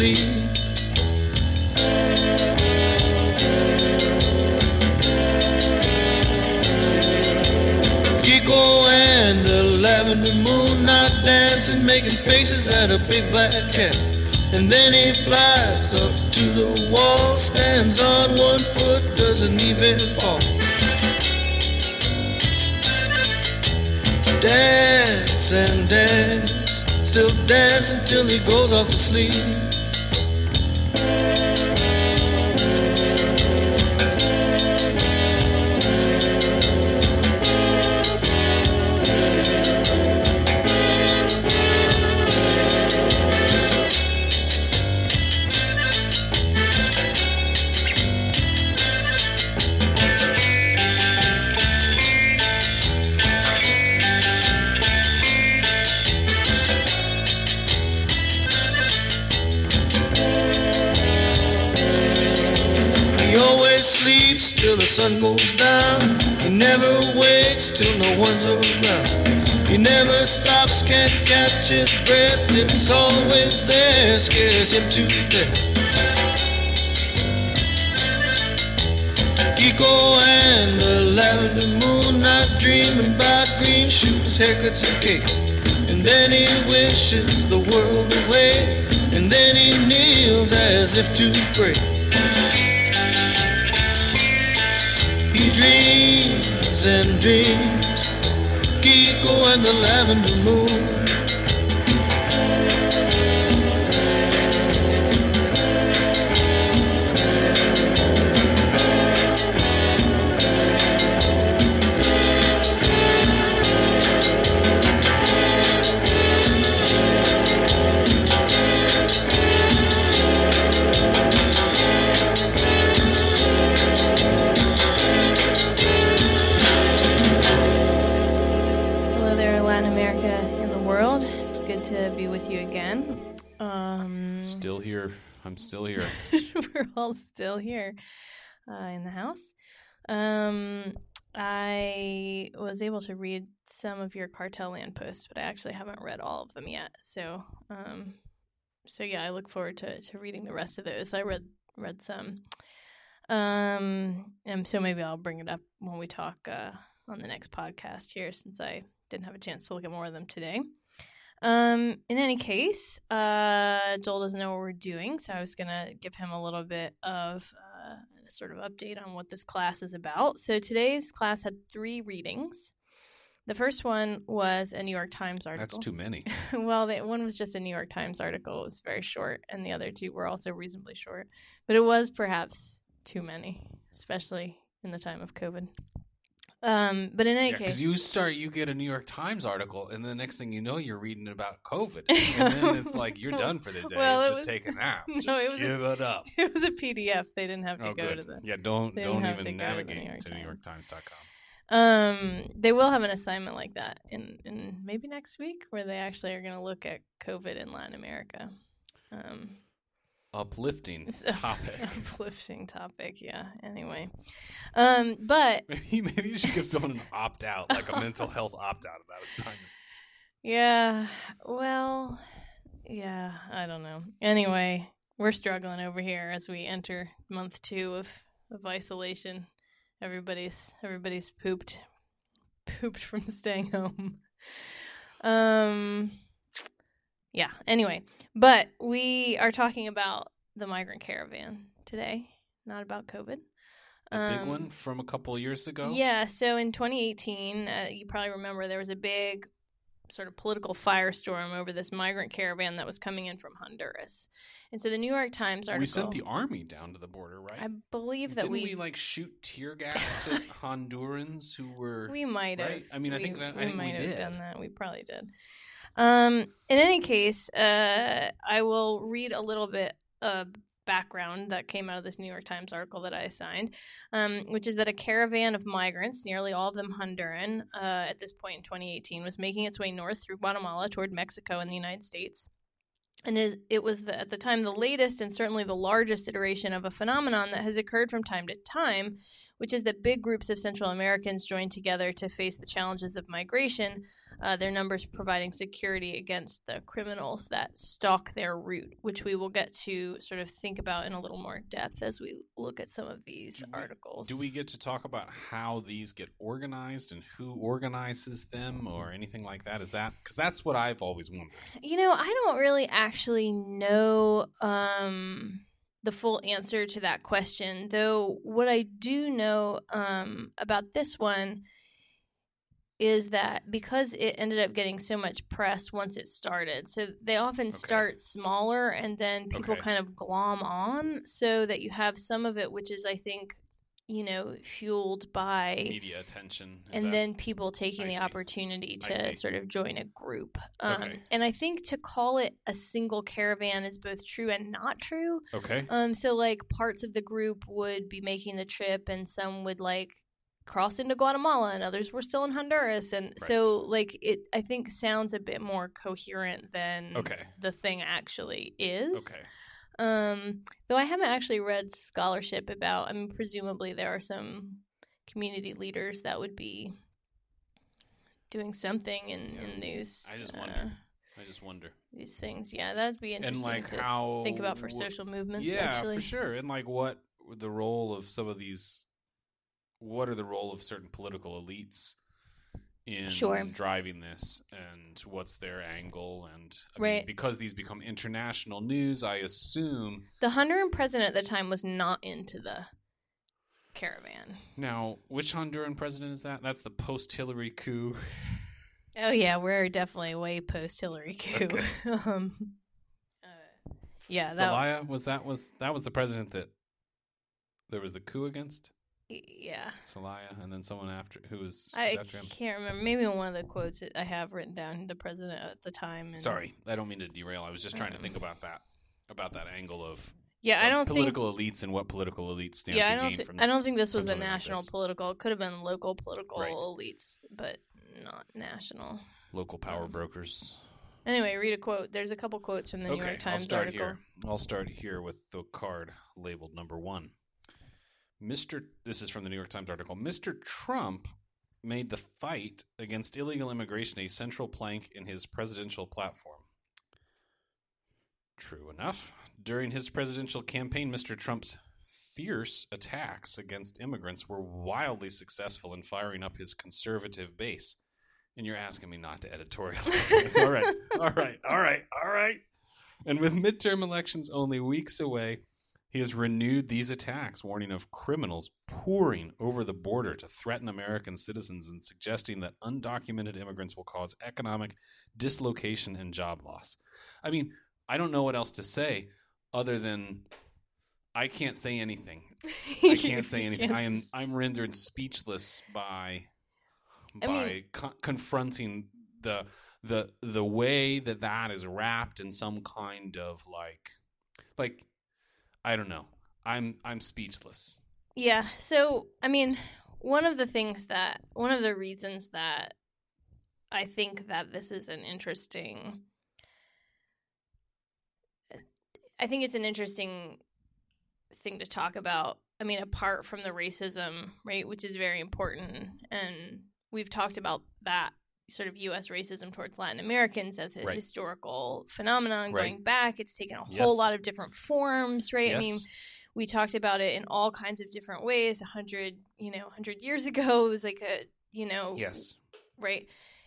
sleep. Kiko and the lavender moon not dancing, making faces at a big black cat. And then he flies up to the wall, stands on one foot, doesn't even fall. Dance and dance, still dance until he goes off to sleep. His breath. It's always there, scares him to death. Kiko and the lavender moon, not dreaming about green shoes, haircuts, and cake. And then he wishes the world away, and then he kneels as if to pray. He dreams and dreams, Kiko and the lavender moon. All still here uh, in the house. Um, I was able to read some of your cartel land posts, but I actually haven't read all of them yet. So, um, so yeah, I look forward to, to reading the rest of those. I read read some, um, and so maybe I'll bring it up when we talk uh, on the next podcast here, since I didn't have a chance to look at more of them today. Um, in any case, uh, Joel doesn't know what we're doing, so I was gonna give him a little bit of uh, sort of update on what this class is about. So today's class had three readings. The first one was a New York Times article. That's too many. well, the one was just a New York Times article. It was very short, and the other two were also reasonably short. But it was perhaps too many, especially in the time of COVID. Um, but in any Because case, you start, you get a New York Times article, and the next thing you know, you're reading about COVID, and then it's like you're done for the day. Well, it's it just was- take a nap. No, just it was a- give it up. it was a PDF. They didn't have to oh, go good. to the yeah, don't don't didn't have to even go to New York to Times. NewYorkTimes.com. Um, they will have an assignment like that in, in maybe next week where they actually are going to look at COVID in Latin America. Um, Uplifting topic. uplifting topic, yeah. Anyway, um, but maybe maybe you should give someone an opt out, like a mental health opt out of that assignment. yeah, well, yeah, I don't know. Anyway, we're struggling over here as we enter month two of, of isolation. Everybody's everybody's pooped, pooped from staying home. Um, yeah. Anyway, but we are talking about the migrant caravan today, not about COVID. The big Um, one from a couple years ago. Yeah, so in 2018, uh, you probably remember there was a big sort of political firestorm over this migrant caravan that was coming in from Honduras. And so the New York Times article we sent the army down to the border, right? I believe that Didn't we we, like shoot tear gas at Hondurans who were we might have. right? I mean, I think that- I we think we might have did. done that. We probably did. Um, in any case, uh, I will read a little bit about background that came out of this New York Times article that I assigned, um, which is that a caravan of migrants, nearly all of them Honduran, uh, at this point in 2018, was making its way north through Guatemala toward Mexico and the United States. And it, it was the, at the time the latest and certainly the largest iteration of a phenomenon that has occurred from time to time, which is that big groups of Central Americans join together to face the challenges of migration, uh, their numbers providing security against the criminals that stalk their route, which we will get to sort of think about in a little more depth as we look at some of these Do we- articles. Do we get to talk about how these get organized and who organizes them or anything like that? Is that because that's what I've always wondered. You know, I don't really actually know um, the full answer to that question, though. What I do know um, about this one is that because it ended up getting so much press once it started, so they often Okay. start smaller and then people Okay. kind of glom on, so that you have some of it, which is, I think, you know, fueled by Media attention. Is and then people taking I the see. opportunity to sort of join a group. Um, Okay. And I think to call it a single caravan is both true and not true. okay. Um, so like parts of the group would be making the trip, and some would like cross into Guatemala, and others were still in Honduras, and so like it, I think sounds a bit more coherent than Okay. the thing actually is. Okay. Um, though I haven't actually read scholarship about. I mean, presumably there are some community leaders that would be doing something in, Yeah. in these. I just uh, wonder. I just wonder. these things. Yeah, that'd be And interesting like to how think about for social movements. Yeah, actually. for sure. And like what the role of some of these what are the role of certain political elites in Sure. driving this and what's their angle and I mean, because these become international news, I assume The Honduran president at the time was not into the caravan. now which Honduran president is that? That's the post Hillary coup. Oh yeah, we're definitely way post Hillary coup. Okay. um, uh, yeah, that Zelaya was that was that was the president that there was the coup against? Yeah. Zelaya and then someone after who was, I after him. can't remember. Maybe one of the quotes that I have written down, the president at the time. And, Sorry, I don't mean to derail. I was just trying to think Um, about that, about that angle of Yeah, I don't think. political elites and what political elites stand Yeah, to I don't. from. I don't think this was a something like national political. It could have been local political Right. elites, but not national. local power um, brokers. Anyway, read a quote. There's a couple quotes from the New York Times I'll start article. here. I'll start here with the card labeled number one. Mr. This is from the New York Times article. Mr. Trump made the fight against illegal immigration a central plank in his presidential platform. True enough. During his presidential campaign, Mr. Trump's fierce attacks against immigrants were wildly successful in firing up his conservative base. And you're asking me not to editorialize this. All right. All right. All right. All right. And with midterm elections only weeks away, he has renewed these attacks, warning of criminals pouring over the border to threaten American citizens and suggesting that undocumented immigrants will cause economic dislocation and job loss. I mean, I don't know what else to say other than I can't say anything. I can't say anything. I am I'm rendered speechless by I by mean- co- confronting the the the way that that is wrapped in some kind of like like I don't know. I'm I'm speechless. Yeah. So, I mean, one of the things that, one of the reasons that I think that this is an interesting, I think it's an interesting thing to talk about. I mean, apart from the racism, right, which is very important. And we've talked about that sort of U.S. racism towards Latin Americans as a Right. historical phenomenon Right. going back. It's taken a whole Yes. lot of different forms, right? I mean, we talked about it in all kinds of different ways. A hundred, you know, hundred years ago, it was like a, you know, yes. right.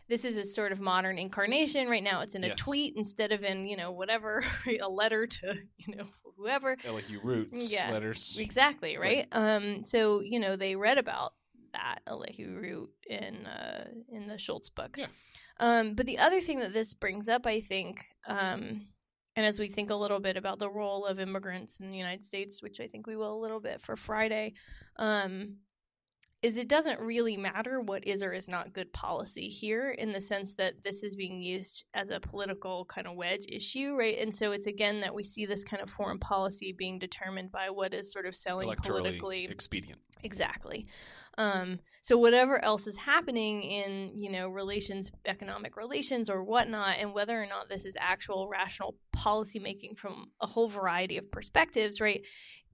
This is a sort of modern incarnation. Right now, it's in a Yes. tweet instead of in, you know, whatever, a letter to, you know, whoever. Elihu Root's Yeah. letters. Exactly, right? Right. Um, so you know they read about that Elihu Root in uh, in the Schoultz book. Yeah. Um, but the other thing that this brings up, I think, um, and as we think a little bit about the role of immigrants in the United States, which I think we will a little bit for Friday, um, is it doesn't really matter what is or is not good policy here in the sense that this is being used as a political kind of wedge issue, right? And so it's again that we see this kind of foreign policy being determined by what is sort of selling politically expedient. Exactly. Um, so whatever else is happening in you know relations, economic relations or whatnot, and whether or not this is actual rational policy making from a whole variety of perspectives, right,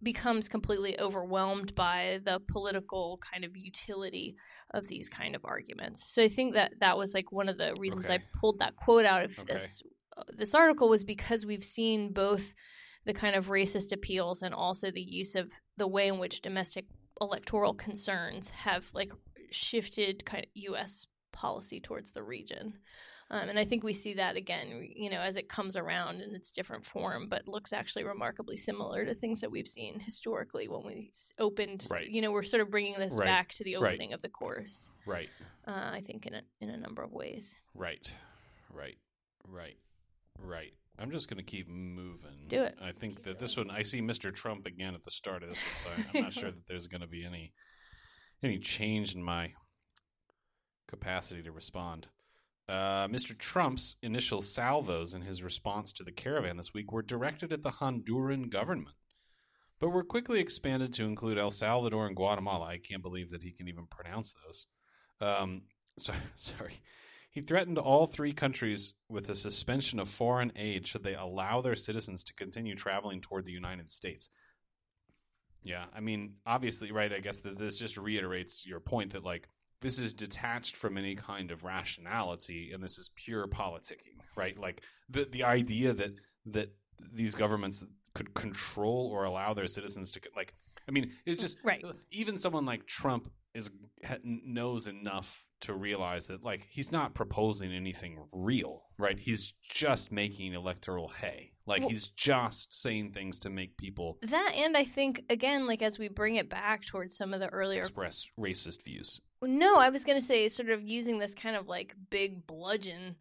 becomes completely overwhelmed by the political kind of utility of these kind of arguments. So I think that that was like one of the reasons Okay. I pulled that quote out of Okay. this uh, this article was because we've seen both the kind of racist appeals and also the use of the way in which domestic electoral concerns have like shifted kind of U.S. policy towards the region. Um, and I think we see that again, you know, as it comes around in its different form, but looks actually remarkably similar to things that we've seen historically when we opened. Right. You know, we're sort of bringing this Right. back to the Right. opening of the course. Right. Uh, I think in a in a number of ways. Right. Right. Right. Right. I'm just going to keep moving. Do it. I think that this one, I see Mr. Trump again at the start of this one, so I'm not sure that there's going to be any any change in my capacity to respond. Uh, Mr. Trump's initial salvos in his response to the caravan this week were directed at the Honduran government, but were quickly expanded to include El Salvador and Guatemala. I can't believe that he can even pronounce those. Um, so, sorry. He threatened all three countries with a suspension of foreign aid should they allow their citizens to continue traveling toward the United States. Yeah, I mean, obviously, right? I guess that this just reiterates your point that, like, this is detached from any kind of rationality and this is pure politicking, right? Like, the, the idea that, that these governments could control or allow their citizens to, like, I mean, it's just, Right. even someone like Trump is ha- knows enough to realize that like he's not proposing anything real, right? He's just making electoral hay. Like Well- he's just saying things to make people That and I think again, like as we bring it back towards some of the earlier express racist views. No, I was going to say sort of using this kind of like big bludgeon,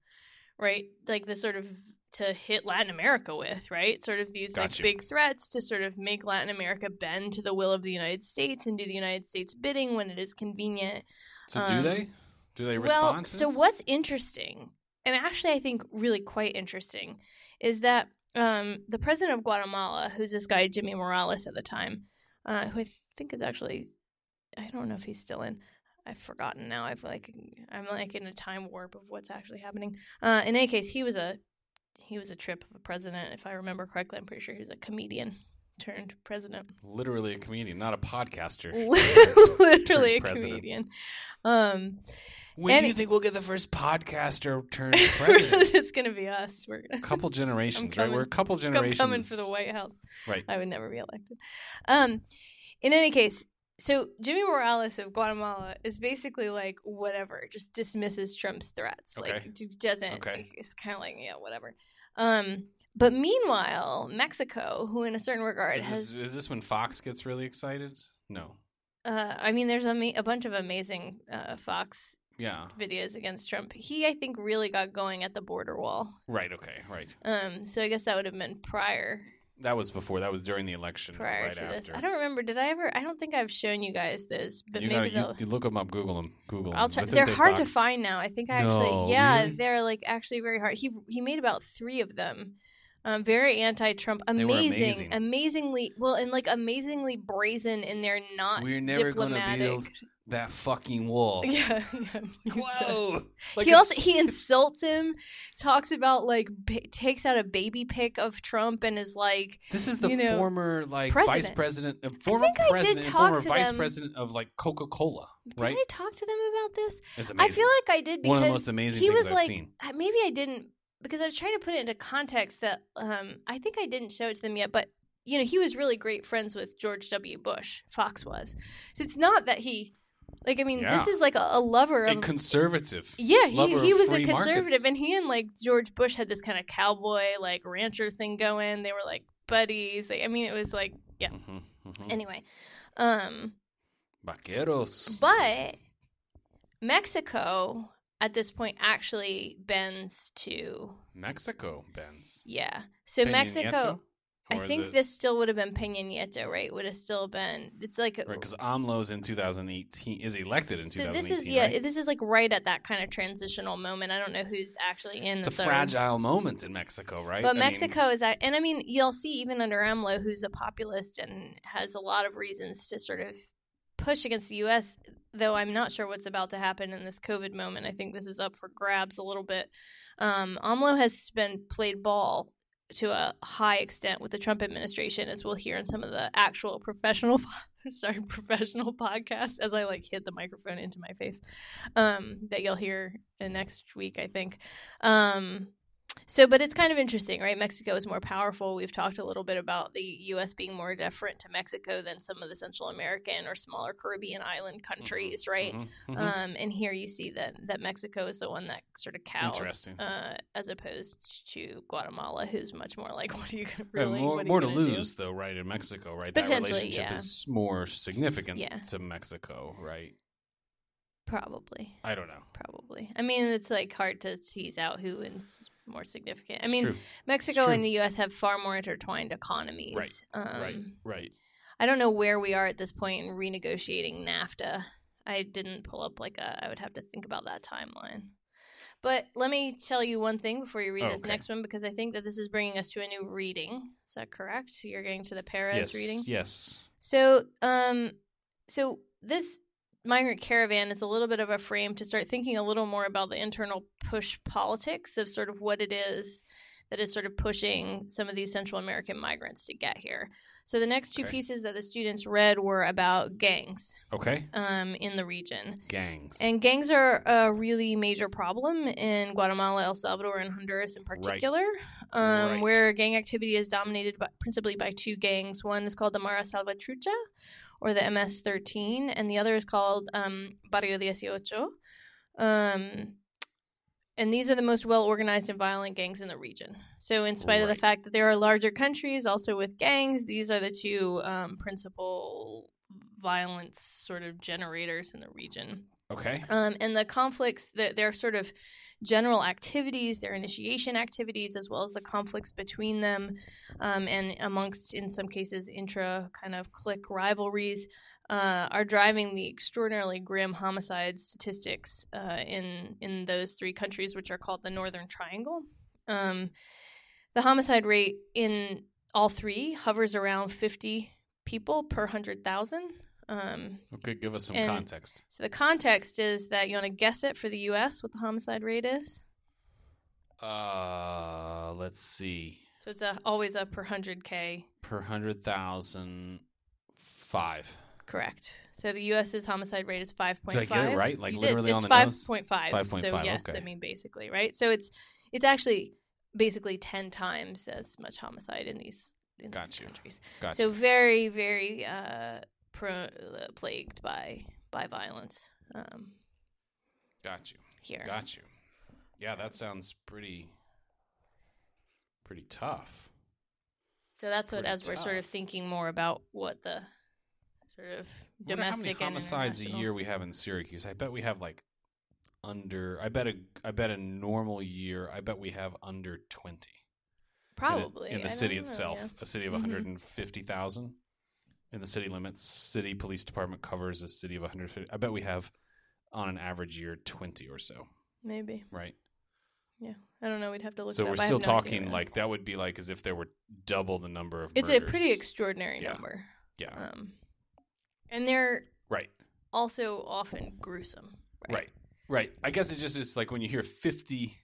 right? Like this sort of to hit Latin America with, right? Sort of these Got like you. big threats to sort of make Latin America bend to the will of the United States and do the United States bidding when it is convenient. So do Um, they? Do they well, respond? to so what's interesting, and actually I think really quite interesting, is that um, the president of Guatemala, who's this guy Jimmy Morales at the time, uh, who I think is actually, I don't know if he's still in. I've forgotten now. I've like I'm like in a time warp of what's actually happening. Uh, in any case, he was a he was a trip of a president, if I remember correctly. I'm pretty sure he's a comedian turned president. Literally a comedian, not a podcaster. Literally a president. comedian. Um, When do you think we'll get the first podcaster turned president? it's gonna be us. We're a couple generations, right? We're a couple I'm generations. coming for the White House. Right. I would never be elected. Um, in any case, so Jimmy Morales of Guatemala is basically like whatever, just dismisses Trump's threats. Okay. Like just doesn't. Okay. Like, it's kind of like yeah, whatever. Um, but meanwhile, Mexico, who in a certain regard Is has, this, is this when Fox gets really excited? No. uh, I mean, there's a, ma- a bunch of amazing uh, Fox Yeah. videos against Trump. He, I think, really got going at the border wall. Right. Okay. Right. Um, so I guess that would have been prior That was before. That was during the election. prior right to after. this. I don't remember. Did I ever? I don't think I've shown you guys this, but you maybe gotta, they'll. you, you look them up. Google them. Google them. I'll try. They're hard to find now. I think I No, actually, yeah, really? they're like actually very hard. He he made about three of them. Um, very anti-Trump, They were amazing, amazing. amazingly well, and like amazingly brazen in their not We're never gonna diplomatic. build that fucking wall. Yeah, yeah. he. Whoa! Like he also he insults him, talks about like b- takes out a baby pic of Trump and is like, This is the you know, former like vice president. president, uh, former think I did president, talk former to vice them. president of like Coca Cola, "Did right? I talk to them about this?" It's I feel like I did because one of the most amazing he things was I've like, seen. uh, maybe I didn't because I was trying to put it into context that um, I think I didn't show it to them yet, but you know, he was really great friends with George W. Bush. Fox was, so it's not that he, like, I mean, Yeah. this is like a, a lover A conservative. yeah, he, he was a conservative, markets. and he and like George Bush had this kind of cowboy like rancher thing going. They were like buddies. I mean, it was like yeah. Mhm, mhm. Anyway, um, Vaqueros. but Mexico at this point actually bends to Mexico bends. yeah. So Peña Mexico, I think it- this still would have been Peña Nieto, right? Would have still been. It's like Right, because AMLO's in 2018 is elected in so 2018. this is yeah, right? this is like right at that kind of transitional moment. I don't know who's actually in it's a third. fragile moment in Mexico, right? But I mean, Mexico is that, and I mean, you'll see even under AMLO, who's a populist and has a lot of reasons to sort of push against the U.S. Though I'm not sure what's about to happen in this COVID moment. I think this is up for grabs a little bit. Um, AMLO has been played ball to a high extent with the Trump administration, as we'll hear in some of the actual professional, sorry, professional podcasts. As I like hit the microphone into my face, um, that you'll hear uh, next week, I think. Um, so, but it's kind of interesting, right? Mexico is more powerful. We've talked a little bit about the U.S. being more deferent to Mexico than some of the Central American or smaller Caribbean island countries, right? mhm, mhm. Um, and here you see that that Mexico is the one that sort of cows, uh, as opposed to Guatemala, who's much more like, what are you gonna Yeah, more, what are you more to gonna do? lose, though, right? In Mexico, right? That relationship yeah. is more significant Yeah. to Mexico, right? Probably, I don't know. probably. I mean, it's like hard to tease out who who is more significant. I It's mean, true. Mexico and the U.S. have far more intertwined economies. Right, Um, right, right. I don't know where we are at this point in renegotiating NAFTA. I didn't pull up like a. I would have to think about that timeline. But let me tell you one thing before you read Oh, this okay. next one, because I think that this is bringing us to a new reading. Is that correct? You're getting to the Perez Yes, reading. yes. So, um, so this migrant caravan is a little bit of a frame to start thinking a little more about the internal push politics of sort of what it is that is sort of pushing some of these Central American migrants to get here. So the next two Okay. pieces that the students read were about gangs Okay. um, in the region. Gangs. And gangs are a really major problem in Guatemala, El Salvador, and Honduras in particular, um, Right. where gang activity is dominated by, principally by two gangs. One is called the Mara Salvatrucha, or the MS-13, and the other is called um, Barrio Dieciocho. Um, and these are the most well organized and violent gangs in the region. So, in spite of the fact that there are larger countries also with gangs, these are the two um, principal violence sort of generators in the region. Okay. Um, and the conflicts, the, their sort of general activities, their initiation activities, as well as the conflicts between them, um, and amongst, in some cases, intra kind of clique rivalries, uh, are driving the extraordinarily grim homicide statistics uh, in in those three countries, which are called the Northern Triangle. Um, the homicide rate in all three hovers around 50 people per 100,000. Um, Okay, give us some context. so the context is that you want to guess it for the U.S. what the homicide rate is. Uh, let's see. So it's a, always a per hundred k. Per hundred thousand, five. Correct. So the U.S.'s homicide rate is five point five. Did. I get it right? Like you literally did. on it's the five nose? point five. 5.5, So yes, okay. I mean basically right. So it's it's actually basically ten times as much homicide in these in Got these you. countries. Gotcha. So very very uh, pro- uh, plagued by by violence um, Got you. here. Got you. Yeah, that sounds pretty, pretty tough. So that's what, Pretty as we're sort of thinking more about what the sort of domestic how many homicides a year we have in Syracuse? I bet we have like under. I bet a. I bet a normal year. I bet we have under twenty. in a- Probably in, the I city don't know, itself, yeah. a city of Mhm. 150,000 in the city limits. City police department covers a city of 150. I bet we have on an average year 20 or so, Maybe. right? Yeah. I don't know. We'd have to look. so we're up. Still no talking like that would be like as if there were double the number of it's a pretty extraordinary Yeah. number. yeah, Um, and they're right, also often gruesome. Right. right, right. I guess it just is like when you hear 50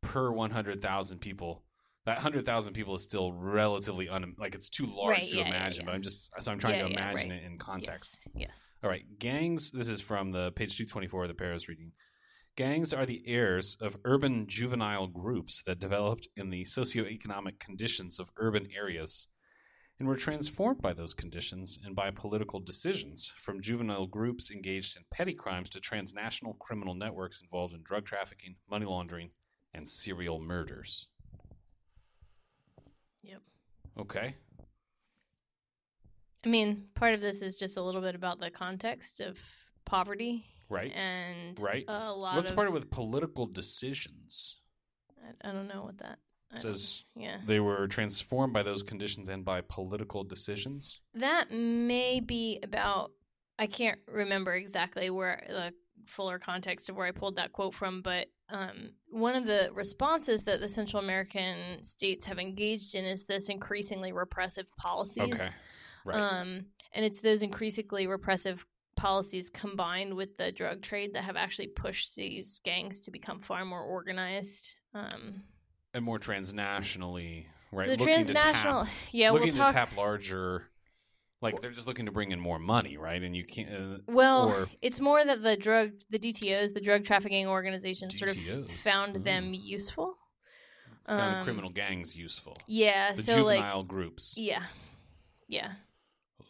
per 100,000 people. That 100,000 people is still relatively un like it's too large Right, to yeah, yeah, imagine, yeah. but I'm just so I'm trying Yeah, to yeah, imagine right. it in context. Yes. yes. All right, gangs. This is from the page 224 of the Paris reading. Gangs are the heirs of urban juvenile groups that developed in the socioeconomic conditions of urban areas and were transformed by those conditions and by political decisions from juvenile groups engaged in petty crimes to transnational criminal networks involved in drug trafficking, money laundering, and serial murders. Yep. Okay. I mean, part of this is just a little bit about the context of poverty Right. and Right. a lot What's of part of with political decisions? I, I don't know what that I says yeah. they were transformed by those conditions and by political decisions. That may be about. I can't remember exactly where the fuller context of where I pulled that quote from, but um, one of the responses that the Central American states have engaged in is this increasingly repressive policies. Okay. Right. Um, and it's those increasingly repressive policies combined with the drug trade that have actually pushed these gangs to become far more organized. Um, and more transnationally, right? so the looking transnational, tap, yeah, we'll looking talk. to tap larger. Like they're just looking to bring in more money, right? And you can't. Uh, Well, or- it's more that the drug, the DTOs, the drug trafficking organizations, sort of found ooh. them useful. found the Um, criminal gangs useful. Yeah, The so like, groups. yeah, yeah.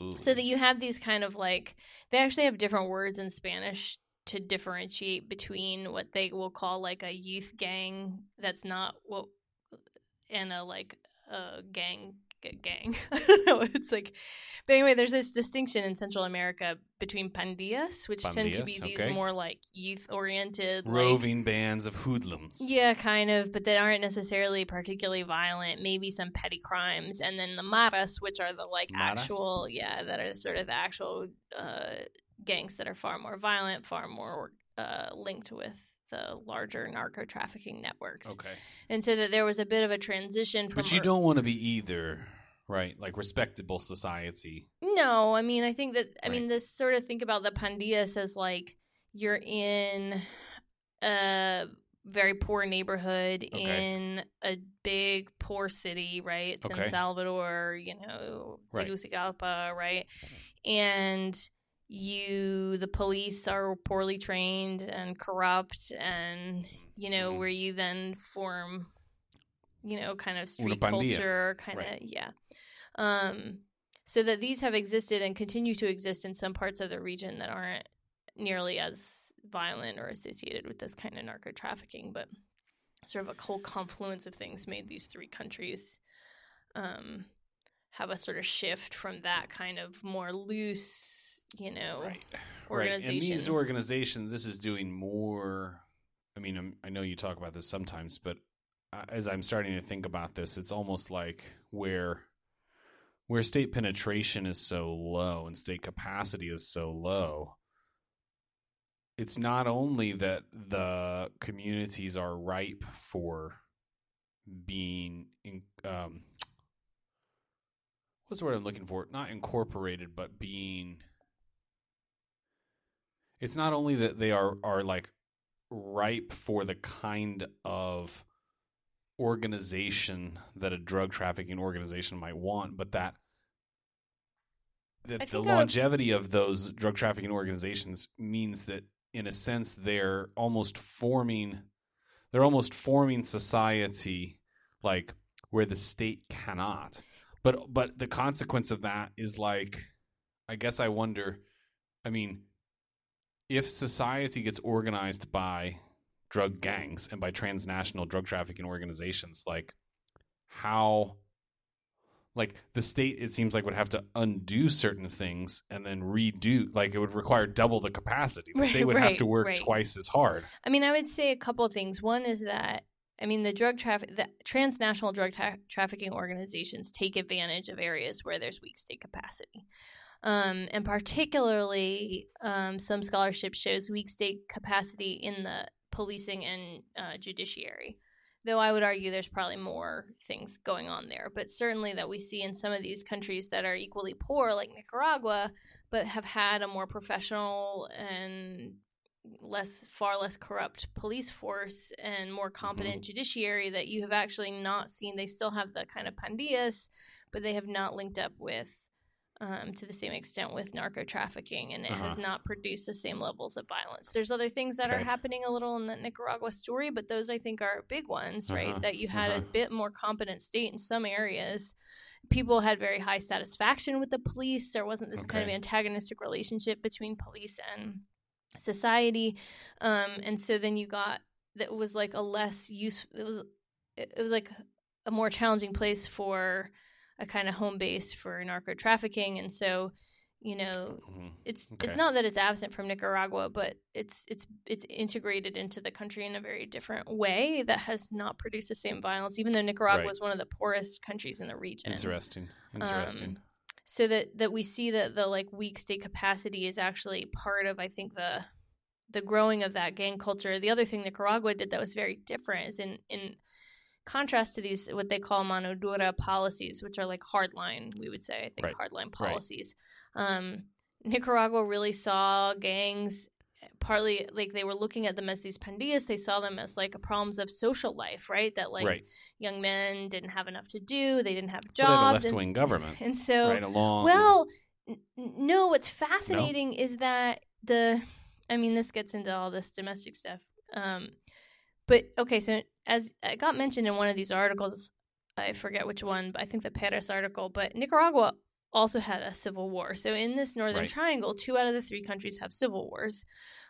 Ooh. So that you have these kind of like, they actually have different words in Spanish to differentiate between what they will call like a youth gang that's not what, and a like a gang g- gang. I don't know. It's like, but anyway, there's this distinction in Central America between pandillas, which tend to be these okay. more like youth oriented, like roving bands of hoodlums. Yeah, kind of, but that aren't necessarily particularly violent. Maybe some petty crimes, and then the maras, which are the like Maras? actual, yeah, that are sort of the actual uh, gangs that are far more violent, far more uh, linked with the larger narco trafficking networks. Okay. And so that there was a bit of a transition from. But you ur- don't want to be either, right? Like respectable society. No, I mean, I think that I Right. mean this sort of think about the pandillas as like you're in a very poor neighborhood Okay. in a big poor city, right? It's Okay. in Salvador, you know, Right. Tegucigalpa, right? And you, the police are poorly trained and corrupt, and you know Mhm. where you then form, you know, kind of street culture, kind of Right. yeah. Um, so that these have existed and continue to exist in some parts of the region that aren't nearly as violent or associated with this kind of narco trafficking, but sort of a whole confluence of things made these three countries um, have a sort of shift from that kind of more loose, you know, Right. Right. And these organization. organizations, this is doing more. I mean, I'm, I know you talk about this sometimes, but as I'm starting to think about this, it's almost like where where state penetration is so low and state capacity is so low. It's not only that the communities are ripe for being in, um, what's the word I'm looking for? Not incorporated, but being. It's not only that they are are like ripe for the kind of organization that a drug trafficking organization might want, but that that the I would- longevity of those drug trafficking organizations means that in a sense they're almost forming they're almost forming society like where the state cannot. But but the consequence of that is like i guess i wonder i mean if society gets organized by drug mm-hmm. gangs and by transnational drug trafficking organizations like how like the state it seems like would have to undo certain things and then redo like it would require double the capacity the Right, state would have to work right. twice as hard I mean, I would say a couple of things. One is that I mean, the drug traffic, the transnational drug tra- trafficking organizations take advantage of areas where there's weak state capacity, um, and particularly, um, some scholarship shows weak state capacity in the policing and uh, judiciary. Though I would argue there's probably more things going on there, but certainly that we see in some of these countries that are equally poor, like Nicaragua, but have had a more professional and less far less corrupt police force and more competent judiciary that you have actually not seen they still have the kind of pandillas but they have not linked up with um, to the same extent with narco trafficking and it has Uh-huh. not produced the same levels of violence. There's other things that are happening a little in the nicaragua story but those i think are big ones right? Uh-huh. that you had a Uh-huh. bit more competent state in some areas. People had very high satisfaction with the police. There wasn't this kind of antagonistic relationship between police and society. Um and so then you got that was like a less use it was it was like a more challenging place for a kind of home base for narco trafficking and so you know, Mhm. it's Okay. it's not that it's absent from Nicaragua, but it's it's it's integrated into the country in a very different way that has not produced the same violence, even though Nicaragua Right. was one of the poorest countries in the region. Interesting. Interesting. Um, so that that we see that the like weak state capacity is actually part of I think the the growing of that gang culture. The other thing Nicaragua did that was very different is in in contrast to these what they call mano dura policies, which are like hardline, we would say I think Right. hardline policies. Um, Nicaragua really saw gangs partly like they were looking at them as these pandillas they saw them as like problems of social life right that like right. young men didn't have enough to do they didn't have Well, they had a jobs left-wing s- government. and so right along. well, n- no. What's fascinating is that the, I mean, this gets into all this domestic stuff. Um, but okay, so as it got mentioned in one of these articles, I forget which one, but I think the Paris article. But Nicaragua also had a civil war. So in this northern Right. triangle, two out of the three countries have civil wars.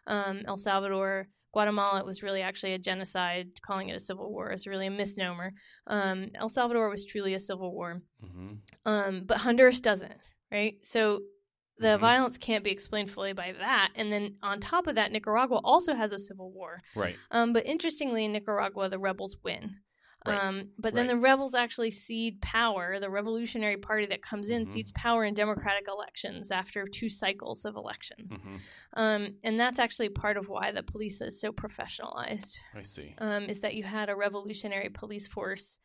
Um, El Salvador. Guatemala, it was really actually a genocide. Calling it a civil war is really a misnomer. Um, El Salvador was truly a civil war Mhm. um, but Honduras doesn't, right? So the Mhm. violence can't be explained fully by that. And then on top of that, Nicaragua also has a civil war. Right. Um, but interestingly, in Nicaragua, the rebels win. Right. Um, but then Right. the rebels actually cede power. The revolutionary party that comes in Mhm. cedes power in democratic elections after two cycles of elections. Mm-hmm. Um, and that's actually part of why the police is so professionalized I see. um, is that you had a revolutionary police force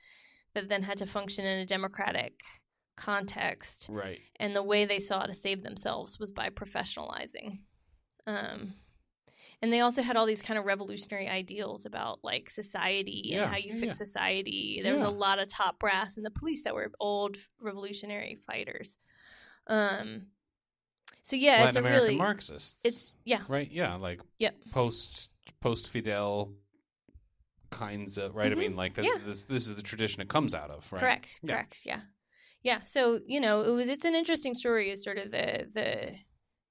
that then had to function in a democratic context Right. and the way they saw to save themselves was by professionalizing um, and they also had all these kind of revolutionary ideals about like society Yeah, and how you yeah, fix yeah. society there was a lot of top brass in the police that were old revolutionary fighters um, so yeah it's a American really Marxists. it's yeah right. Yeah. Like Yep. post post Fidel kinds of right. Mhm. I mean, like this, this this is the tradition it comes out of. Right. Correct. Correct. Yeah. Yeah. So you know, it was it's an interesting story. Is sort of the the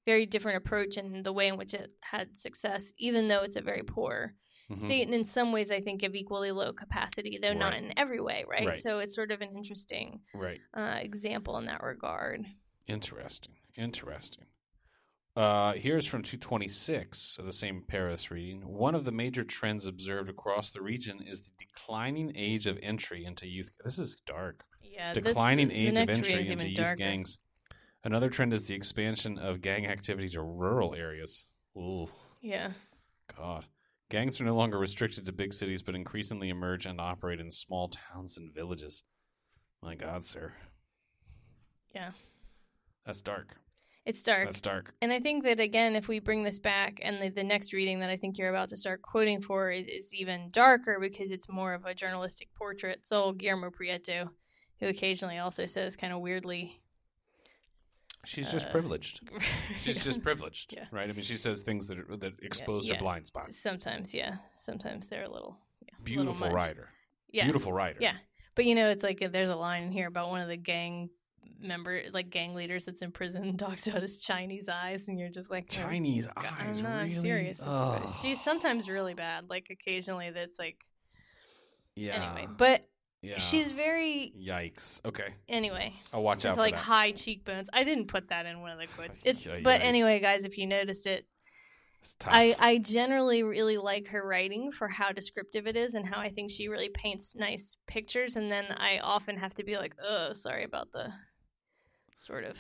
very different approach and the way in which it had success, even though it's a very poor Mhm. state, and in some ways, I think of equally low capacity, though not in every way. Right? Right. So it's sort of an interesting Right. uh, example in that regard. Interesting. Interesting. Uh, here's from 226 of the same Paris reading. One of the major trends observed across the region is the declining age of entry into youth. This is dark. Yeah. declining this, age of entry into youth darker. gangs. Another trend is the expansion of gang activity to rural areas. Ooh, Yeah. God. Gangs are no longer restricted to big cities, but increasingly emerge and operate in small towns and villages. My God, sir. Yeah. That's dark. It's dark. That's dark. And I think that again, if we bring this back, and the, the next reading that I think you're about to start quoting for is, is even darker because it's more of a journalistic portrait. So Guillermoprieto, who occasionally also says kind of weirdly, She's just Uh, privileged. She's just privileged, Yeah. right? I mean, she says things that are, that expose yeah. her blind spots. sometimes, yeah, sometimes they're a little, yeah, a little Beautiful writer. yeah, Beautiful writer. yeah. But you know, it's like uh, there's a line in here about one of the gang member, like gang leaders that's in prison, talks about his Chinese eyes, and you're just like, oh, Chinese God, eyes. I'm not really? serious. She's sometimes really bad. Like occasionally, that's like yeah. anyway. But yeah. she's very Yikes. Okay. anyway. I'll watch out It's for like that. high cheekbones. I didn't put that in one of the quotes. It's Yeah, but yeah. anyway, guys, if you noticed it, It's tough. I I generally really like her writing for how descriptive it is and how I think she really paints nice pictures. And then I often have to be like, oh, sorry about the sort of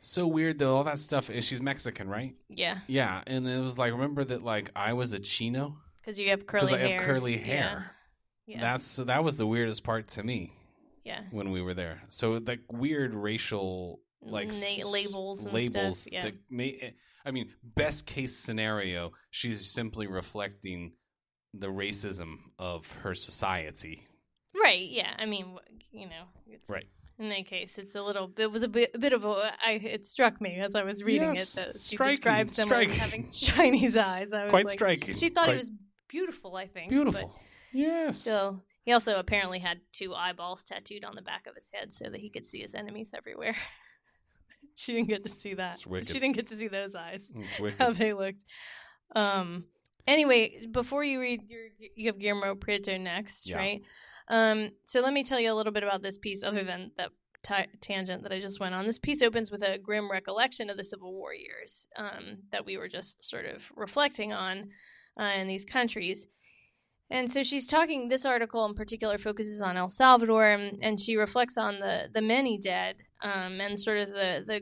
so weird though. All that stuff. is She's Mexican, right? yeah, Yeah. And it was like, remember that like I was a chino because you have curly because I hair. have curly Yeah. hair. Yeah, That's that was the weirdest part to me yeah. when we were there. So like weird racial like Na- labels and labels stuff, yeah. that may eh, I mean best case scenario she's simply reflecting the racism of her society. Right. Yeah. I mean, you know, it's, Right. In that case, it's a little. It was a bit, a bit of a. I. It struck me as I was reading Yes, it that she striking, described someone striking. having Chinese eyes. I was Quite like, striking. She thought Quite he was beautiful. I think beautiful. Yes. So he also apparently had two eyeballs tattooed on the back of his head so that he could see his enemies everywhere. she didn't get to see that. She didn't get to see those eyes It's wicked. how they looked. Um. Anyway, before you read your, you have Guillermoprieto next, Yeah. right? Um. So let me tell you a little bit about this piece, other than that ta tangent that I just went on. This piece opens with a grim recollection of the Civil War years um, that we were just sort of reflecting on uh, in these countries. And so she's talking. This article in particular focuses on El Salvador, and, and she reflects on the the many dead um, and sort of the the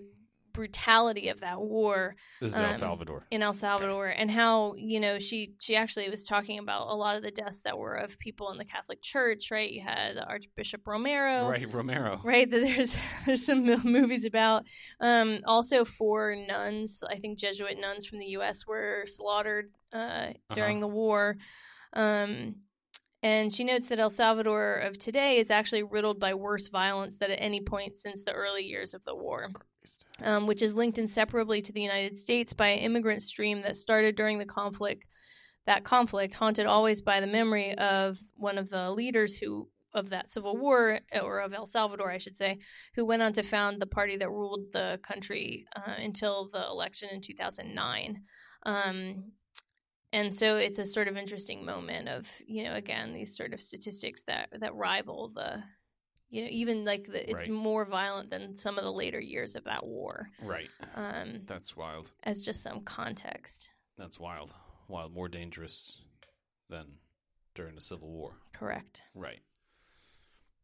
brutality of that war This is Um, El Salvador. in El Salvador and how you know she she actually was talking about a lot of the deaths that were of people in the Catholic Church right you had Archbishop Romero Right, Romero. right that there's there's some movies about um also four nuns I think Jesuit nuns from the US were slaughtered uh during the war um and she notes that El Salvador of today is actually riddled by worse violence than at any point since the early years of the war um, which is linked inseparably to the United States by an immigrant stream that started during the conflict. That conflict, haunted always by the memory of one of the leaders who of that civil war, or of El Salvador, I should say, who went on to found the party that ruled the country uh, until the election in 2009. Um, and so it's a sort of interesting moment of you know again these sort of statistics that that rival the you know even like the, it's Right. more violent than some of the later years of that war Right. um That's wild. as just some context That's wild. Wild. More dangerous than during the Civil War. correct Right.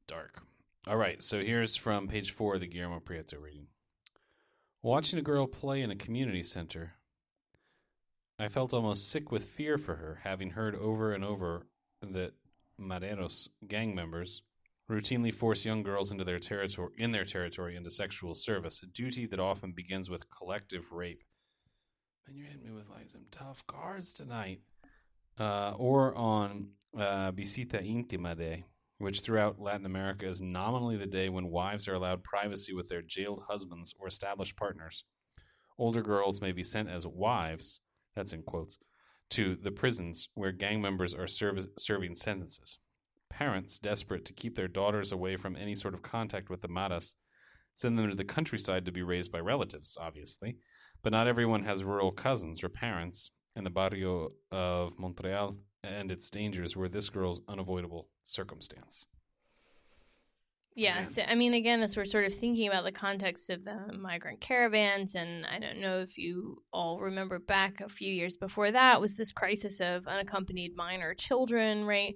Dark. All right. So here's from page four of the Guillermoprieto reading. Watching a girl play in a community center, I felt almost sick with fear for her, having heard over and over that Mareros gang members routinely force young girls into their territory in their territory into sexual service, a duty that often begins with collective rape. Man, you're hitting me with like some tough cards tonight. Uh, or on uh, Visita Intima Day, which throughout Latin America is nominally the day when wives are allowed privacy with their jailed husbands or established partners. Older girls may be sent as wives, that's in quotes, to the prisons where gang members are serv- serving sentences. Parents, desperate to keep their daughters away from any sort of contact with the maras, send them to the countryside to be raised by relatives, obviously. But not everyone has rural cousins or parents, and the barrio of Montreal and its dangers were this girl's unavoidable circumstance. Yeah Man. so i mean again as we're sort of thinking about the context of the migrant caravans and i don't know if you all remember back a few years before that was this crisis of unaccompanied minor children right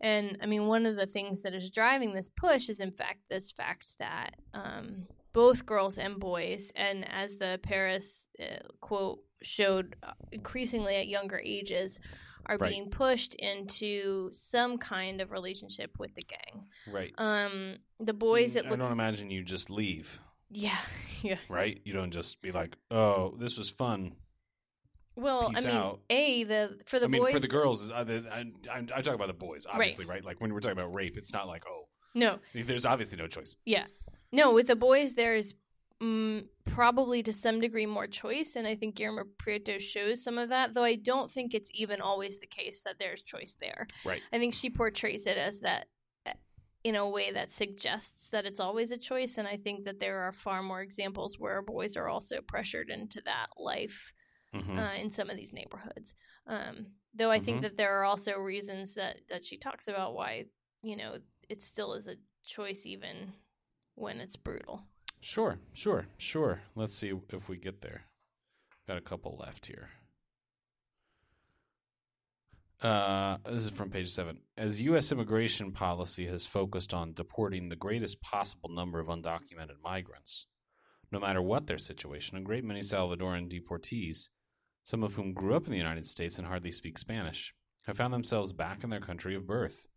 and i mean one of the things that is driving this push is in fact this fact that um, both girls and boys and as the paris uh, quote showed uh, increasingly at younger ages are Right. being pushed into some kind of relationship with the gang Right. um, the boys. It I looks. don't imagine you just leave, Yeah, yeah. right? You don't just be like, "Oh, this was fun." Well, Peace I mean, out. a the for the I mean, boys. for the girls, I, I, I, I talk about the boys, obviously, right. Like when we're talking about rape, it's not like, oh, no, there's obviously no choice. Yeah, no. With the boys, there's mm, probably to some degree more choice, and I think Guillermo Prieto shows some of that. Though I don't think it's even always the case that there's choice there. Right. I think she portrays it as that uh, in a way that suggests that it's always a choice, and I think that there are far more examples where boys are also pressured into that life. hmm uh, in some of these neighborhoods. Um, though I Mhm. think that there are also reasons that that she talks about why you know it still is a choice even when it's brutal. Sure, sure, sure. Let's see if we get there. Got a couple left here. Uh, this is from page seven. As U.S. immigration policy has focused on deporting the greatest possible number of undocumented migrants, no matter what their situation, a great many Salvadoran deportees, some of whom grew up in the United States and hardly speak Spanish, have found themselves back in their country of birth.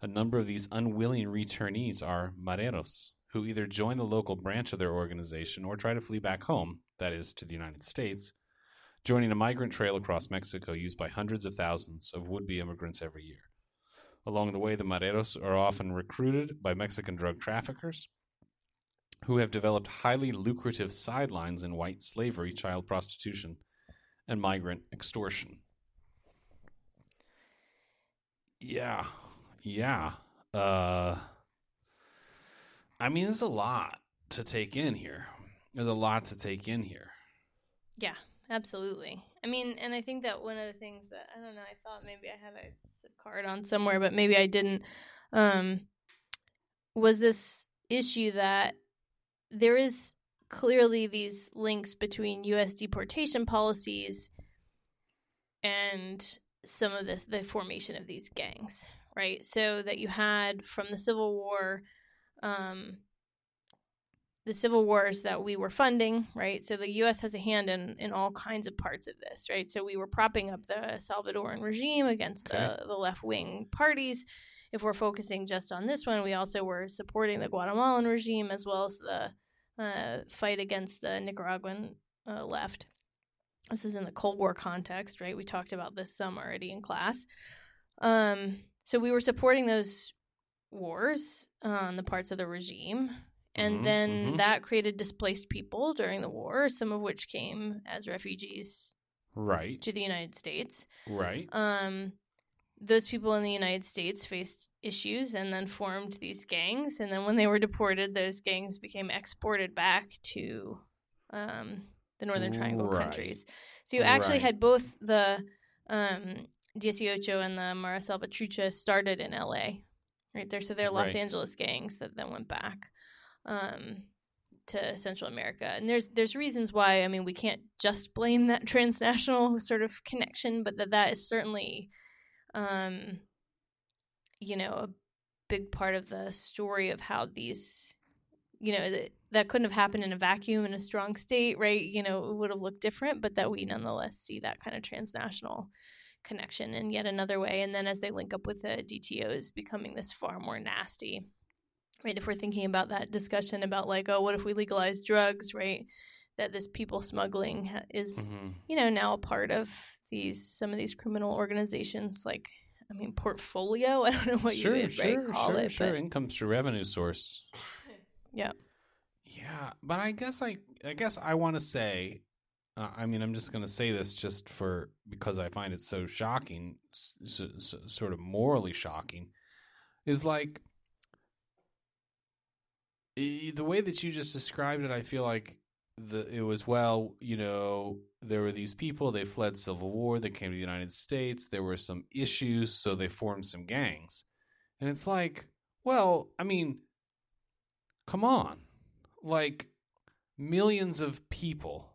A number of these unwilling returnees are mareros, who either join the local branch of their organization or try to flee back home, that is, to the United States, joining a migrant trail across Mexico used by hundreds of thousands of would be immigrants every year. Along the way, the mareros are often recruited by Mexican drug traffickers who have developed highly lucrative sidelines in white slavery, child prostitution, and migrant extortion. Yeah. Yeah. Uh I mean, there's a lot to take in here. There's a lot to take in here. Yeah, absolutely. I mean, and I think that one of the things that I don't know, I thought maybe I had a card on somewhere, but maybe I didn't. Um, was this issue that there is clearly these links between U.S. deportation policies and some of this the formation of these gangs, right? So that you had from the Civil War, um, the civil wars that we were funding, right? So the U.S. has a hand in in all kinds of parts of this, right? So we were propping up the Salvadoran regime against Okay. the the left wing parties. If we're focusing just on this one, we also were supporting the Guatemalan regime as well as the uh, fight against the Nicaraguan uh, left. This is in the Cold War context, right? We talked about this some already in class. Um, so we were supporting those wars on the parts of the regime. And Mhm, then mhm. that created displaced people during the war, some of which came as refugees Right. to the United States. Right. Um, those people in the United States faced issues and then formed these gangs. And then when they were deported, those gangs became exported back to um, the Northern Triangle Right. countries. So you actually Right. had both the um, Dieciocho and the Mara Salvatrucha started in LA, right there. So they're Los Right. Angeles gangs that then went back um, to Central America. And there's there's reasons why. I mean, we can't just blame that transnational sort of connection, but that that is certainly, um, you know, a big part of the story of how these, you know, that that couldn't have happened in a vacuum in a strong state, right? You know, it would have looked different, but that we nonetheless see that kind of transnational connection in yet another way. And then as they link up with the DTOs, becoming this far more nasty right if we're thinking about that discussion about like oh what if we legalize drugs right that this people smuggling is hmm you know now a part of these some of these criminal organizations like i mean portfolio i don't know what sure, you would sure, right, call sure, it sure. but Income to revenue source. yeah Yeah, but I guess I I guess I want to say, uh, I mean, I'm just going to say this just for because I find it so shocking, so, so, sort of morally shocking, is like the way that you just described it. I feel like the it was well, you know, there were these people they fled civil war, they came to the United States, there were some issues, so they formed some gangs, and it's like, well, I mean, come on like millions of people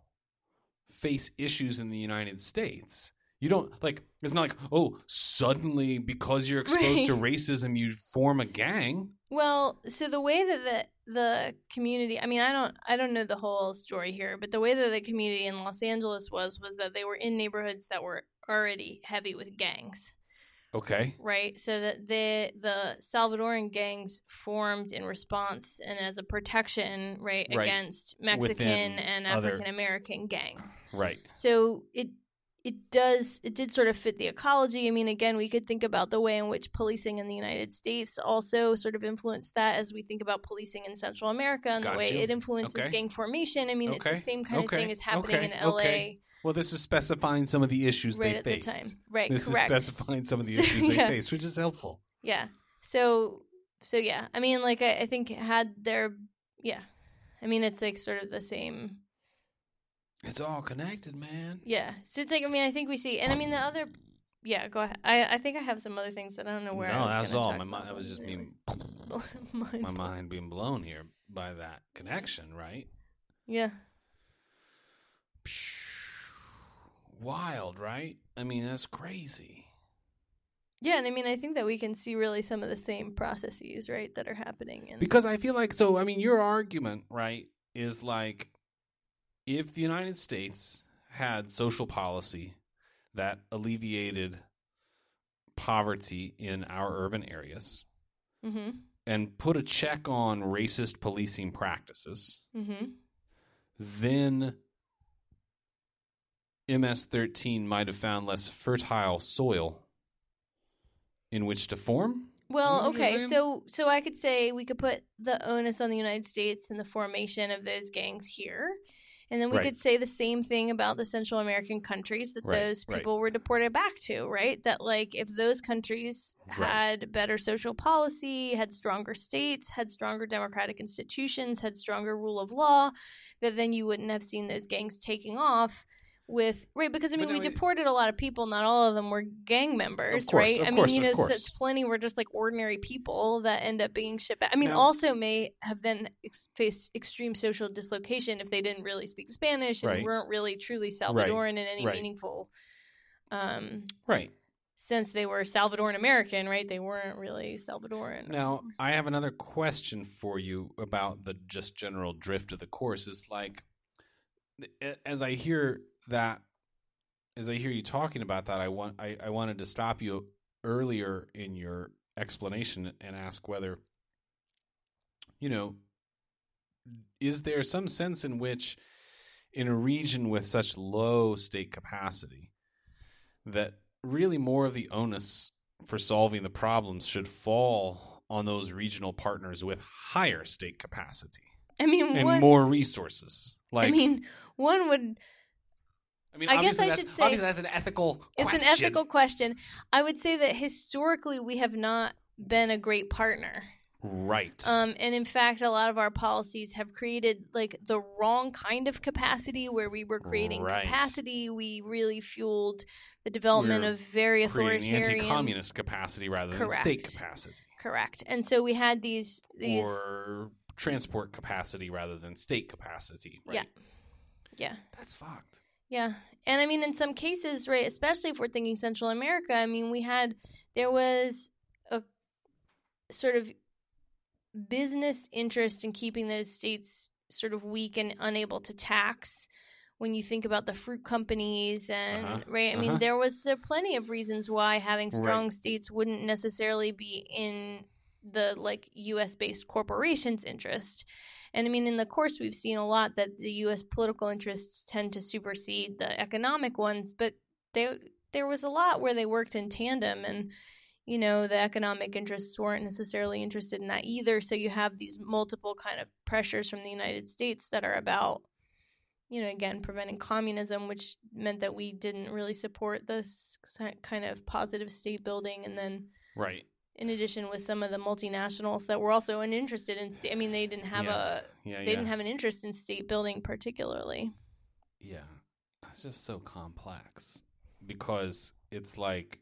face issues in the United States. You don't like it's not like, oh, suddenly because you're exposed to racism you form a gang. well so the way that the the community i mean i don't i don't know the whole story here but the way that the community in los angeles was was that they were in neighborhoods that were already heavy with gangs Okay. right? So that the the Salvadoran gangs formed in response and as a protection, right, Right. against Mexican Within and African American gangs. Right. So it it does it did sort of fit the ecology. I mean, again, we could think about the way in which policing in the United States also sort of influenced that as we think about policing in Central America and Got the way you. it influences Okay. gang formation. I mean, it's the same kind Okay. of thing as happening Okay. in LA Okay. Well, this is specifying some of the issues right they at faced. the time. Right, This correct. is specifying some of the So, issues they yeah. faced, which is helpful. Yeah. So so yeah. I mean like I, I think had there yeah. I mean it's like sort of the same It's all connected, man. yeah. So it's like I mean I think we see and I mean the other yeah, go ahead. I I think I have some other things that I don't know where I no, was that's all. talk My mind, I was just anyway. being Mind- my mind being blown here by that connection, right? Yeah. Wild, right? I mean, that's crazy. Yeah, and I mean I think that we can see really some of the same processes, right, that are happening in Because I feel like so I mean your argument, right, is like if the United States had social policy that alleviated poverty in our urban areas Mhm. and put a check on racist policing practices, Mhm. then MS-13 might have found less fertile soil in which to form. Well, know what you're okay, saying? so so I could say we could put the onus on the United States in the formation of those gangs here. And then we Right. could say the same thing about the Central American countries that Right, those right. people were deported back to, right? That like if those countries Right. had better social policy, had stronger states, had stronger democratic institutions, had stronger rule of law, that then you wouldn't have seen those gangs taking off with right because I mean we it- deported a lot of people. Not all of them were gang members, course, right? I course, mean, you know, course. plenty were just like ordinary people that end up being shipped back. I mean, also may have then ex- faced extreme social dislocation if they didn't really speak Spanish and Right. weren't really truly Salvadoran in any right. meaningful um, Right. Since They were Salvadoran American, right? They weren't really Salvadoran. Now, I have another question for you about the just general drift of the course. Is like, as I hear that, as I hear you talking about that, I want I, I wanted to stop you earlier in your explanation and ask whether, you know, is there some sense in which, in a region with such low state capacity, that really more of the onus for solving the problems should fall on those regional partners with higher state capacity I mean, and more resources. Like, I mean, one would I mean, I guess I should say- obviously that's an ethical. It's question. an ethical question. I would say that historically we have not been a great partner. right? Um, and in fact, a lot of our policies have created like the wrong kind of capacity where we were creating Right. capacity. We really fueled the development We're of very authoritarian. anti-communist capacity rather than state capacity, Correct. And so we had these these or transport capacity rather than state capacity. Right? Yeah. yeah. that's fucked. Yeah. And I mean, in some cases, right, especially if we're thinking Central America, I mean, we had, there was a sort of business interest in keeping those states sort of weak and unable to tax. When you think about the fruit companies and Uh-huh, right, I mean, uh-huh. there was there plenty of reasons why having strong states wouldn't necessarily be in the like U.S. based corporations' interest. And I mean, in the course, we've seen a lot that the U.S. political interests tend to supersede the economic ones, but there there was a lot where they worked in tandem, and you know the economic interests weren't necessarily interested in that either. So you have these multiple kind of pressures from the United States that are about, you know, again preventing communism, which meant that we didn't really support this kind of positive state building, and then Right. In addition with some of the multinationals that were also uninterested in state. I mean, they didn't have Yeah. a Yeah. they yeah. didn't have an interest in state building particularly. Yeah, that's just so complex because it's like,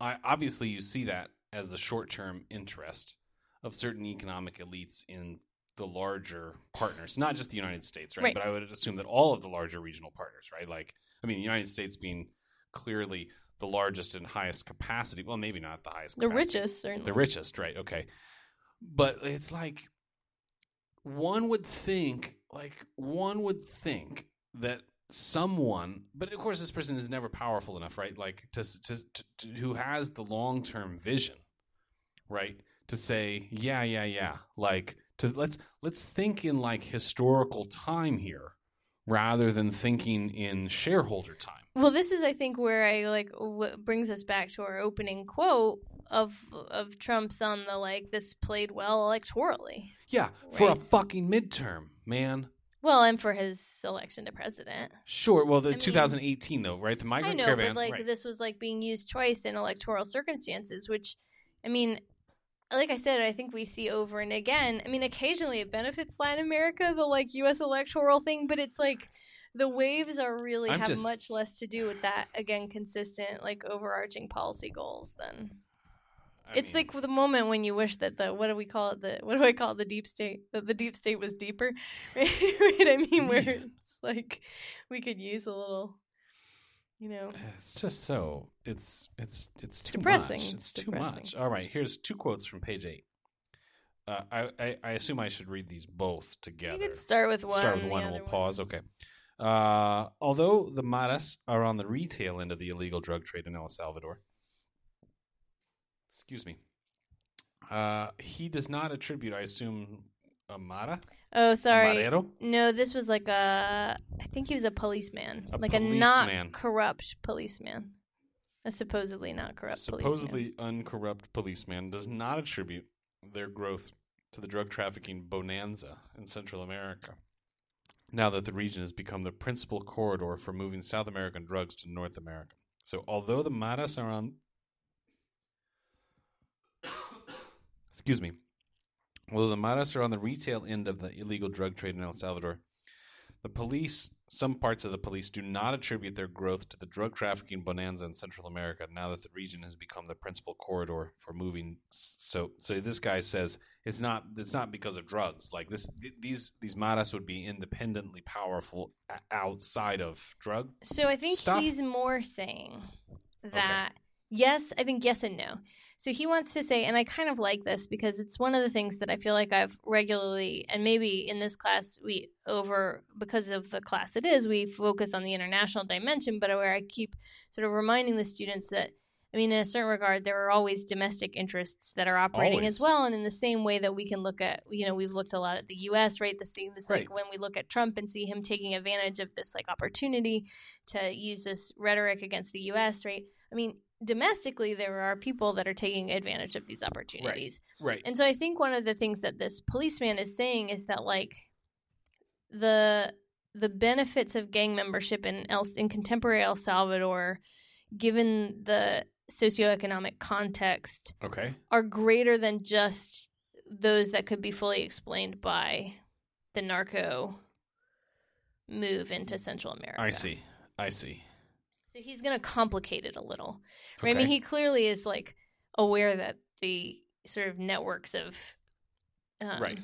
I obviously you see that as a short-term interest of certain economic elites in the larger partners, not just the United States, right? Right. But I would assume that all of the larger regional partners, right? Like, I mean, the United States being clearly the largest and highest capacity. Well, maybe not the highest. The capacity. richest, certainly. The richest, right? Okay. But it's like one would think, like one would think that someone, but of course, this person is never powerful enough, right? Like to, to, to, to who has the long term vision, right? To say, yeah, yeah, yeah, like to let's let's think in like historical time here, rather than thinking in shareholder time. Well, this is, I think, where I like what brings us back to our opening quote of of Trump's on the like this played well electorally. Yeah, for a fucking midterm, man. Well, and for his election to president. Sure. Well, the I mean- 2018 though, right? The migrant I know, caravan. but like right. this was like being used twice in electoral circumstances, which, I mean, like I said, I think we see over and again. I mean, occasionally it benefits Latin America, the like U.S. electoral thing, but it's like the waves are really I'm have just- much less to do with that again consistent like overarching policy goals than I it's mean, like the moment when you wish that the what do we call it the what do I call it the deep state that the deep state was deeper right? I mean where Man. it's like we could use a little you know it's just so it's it's it's too depressing. much. It's too depressing. much. All right, here's two quotes from page eight. Uh, I, I I assume I should read these both together. you could start with one Start with one and we'll pause. Okay. Uh, although the Maras are on the retail end of the illegal drug trade in El Salvador, excuse me, uh, he does not attribute, I assume, a Mara? Oh sorry no this was like a I think he was a policeman A like a not corrupt policeman a supposedly not corrupt policeman. supposedly uncorrupt policeman does not attribute their growth to the drug trafficking bonanza in Central America. Now that the region has become the principal corridor for moving South American drugs to North America. So, although the Maras are on. Excuse me. Although the Maras are on the retail end of the illegal drug trade in El Salvador, the police some parts of the police do not attribute their growth to the drug trafficking bonanza in Central America now that the region has become the principal corridor for moving so so this guy says it's not it's not because of drugs like this th- these these maras would be independently powerful a- outside of drug So I think Stuff? he's more saying that yes, I think yes and no. So he wants to say, and I kind of like this because it's one of the things that I feel like I've regularly, and maybe in this class we over because of the class it is, we focus on the international dimension, but where I keep sort of reminding the students that. I mean, in a certain regard, there are always domestic interests that are operating as well, and in the same way that we can look at, you know, we've looked a lot at the U.S. Right, this thing, this Right. like when we look at Trump and see him taking advantage of this like opportunity to use this rhetoric against the U.S. Right? I mean, domestically, there are people that are taking advantage of these opportunities, right right. and so I think one of the things that this policeman is saying is that like the the benefits of gang membership in El, in contemporary El Salvador, given the socioeconomic context, okay are greater than just those that could be fully explained by the narco move into Central America. I see I see So he's going to complicate it a little. Right? I mean, he clearly is like aware that the sort of networks of um, Right.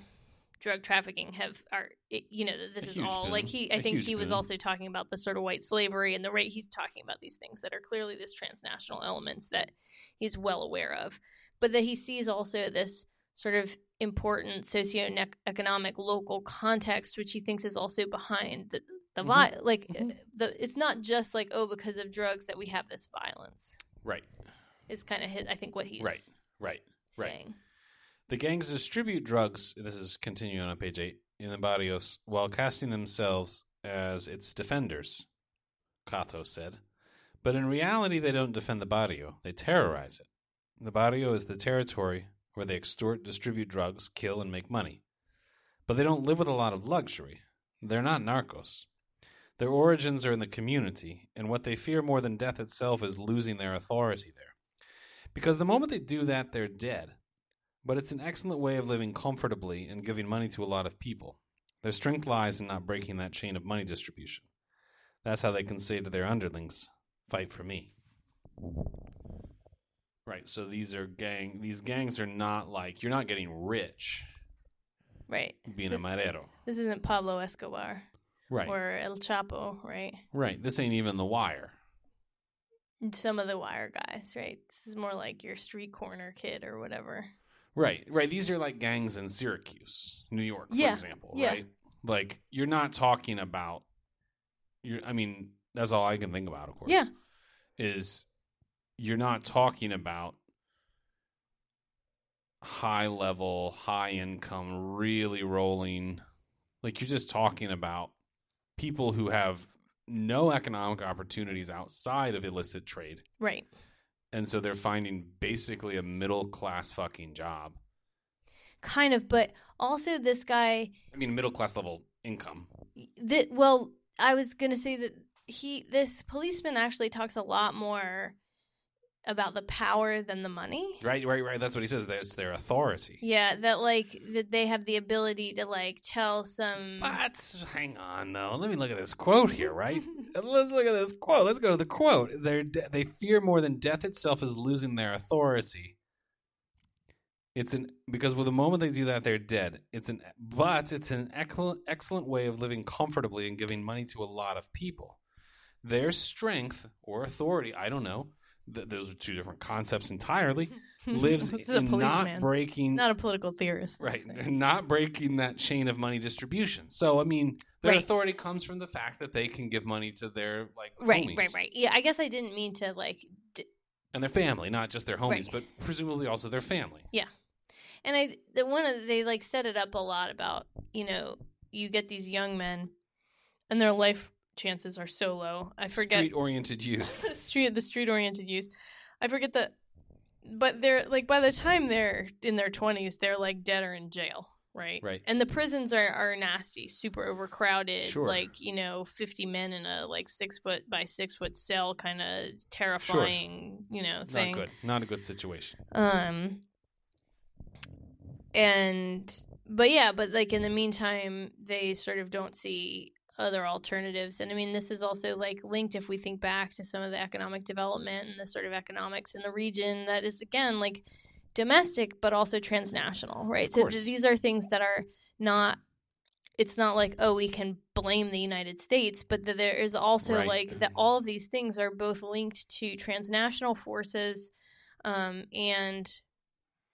drug trafficking have are you know this is all like he I A think he was boom. also talking about the sort of white slavery and the rate he's talking about these things that are clearly this transnational elements that he's well aware of but that he sees also this sort of important socioeconomic local context which he thinks is also behind the, the Mhm. vi- like uh, the it's not just like oh because of drugs that we have this violence right is kind of hit. I think what he's Right. right right. saying The gangs distribute drugs, this is continuing on page 8, in the barrios while casting themselves as its defenders, Cato said. But in reality, they don't defend the barrio, they terrorize it. The barrio is the territory where they extort, distribute drugs, kill, and make money. But they don't live with a lot of luxury. They're not narcos. Their origins are in the community, and what they fear more than death itself is losing their authority there. Because the moment they do that, they're dead but it's an excellent way of living comfortably and giving money to a lot of people. Their strength lies in not breaking that chain of money distribution. That's how they can say to their underlings, "Fight for me." Right. So these are gang. These gangs are not like you're not getting rich right being a marero. this isn't Pablo Escobar Right. or El Chapo right right. This ain't even the wire. some of the wire guys right this is more like your street corner kid or whatever Right, right. These are like gangs in Syracuse, New York, for Yeah, example. yeah. Right, like you're not talking about. You're. I mean, that's all I can think about. Of course. Yeah. Is you're not talking about high level, high income, really rolling. Like you're just talking about people who have no economic opportunities outside of illicit trade right and so they're finding basically a middle class fucking job. kind of but also this guy I mean, middle class level income. that well I was gonna say that he this policeman actually talks a lot more about the power than the money Right, right, right. That's what he says. That's their authority. Yeah, that like that they have the ability to like tell some. But hang on, though. Let me look at this quote here, right? Let's look at this quote. Let's go to the quote. They're de- they fear more than death itself is losing their authority. It's an because with the moment they do that, they're dead. It's an but it's an excellent excellent way of living comfortably and giving money to a lot of people. Their strength or authority, I don't know. Th- those are two different concepts entirely. Lives This is a in not breaking not a political theorist. Right. let's They're say. not breaking that chain of money distribution. So, I mean, their Right. authority comes from the fact that they can give money to their, like, Right, homies right, right. Yeah, I guess I didn't mean to like. D- and their family, not just their homies, Right. but presumably also their family. Yeah, and I the one of they like set it up a lot about you know you get these young men, and their life chances are so low. I forget Street oriented youth. street the street oriented youth. I forget that, but they're like by the time they're in their twenties, they're like dead or in jail, right? Right. And the prisons are are nasty, super overcrowded. Sure. Like you know, fifty men in a like six foot by six foot cell, kind of terrifying, you know, thing. Not good. Not a good situation. Um and but yeah, but like in the meantime, they sort of don't see other alternatives. And I mean, this is also like linked if we think back to some of the economic development and the sort of economics in the region that is again like domestic but also transnational, right? So these are things that are not it's not like oh we can blame the United States, but that there is also Right. like that all of these things are both linked to transnational forces um, and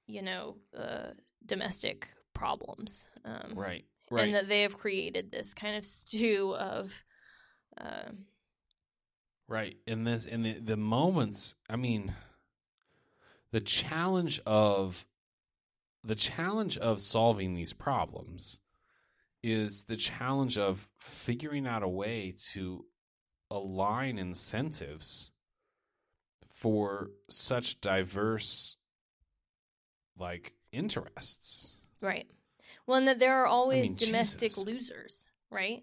you know uh, domestic problems, um, Right. Right. and that they have created this kind of stew of. Uh, Right. In this in the the moments, I mean the challenge of the challenge of solving these problems is the challenge of figuring out a way to align incentives for such diverse like interests. Right. Well, and that there are always mean, domestic Jesus. losers, right?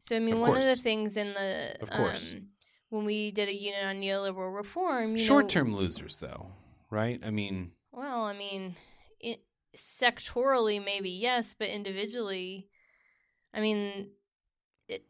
So I mean, Of one of the things in the Of course. um, when we did a unit on neoliberal reform, you Short-term losers though, right? I mean, Well, I mean, it, sectorally maybe yes, but individually, I mean, it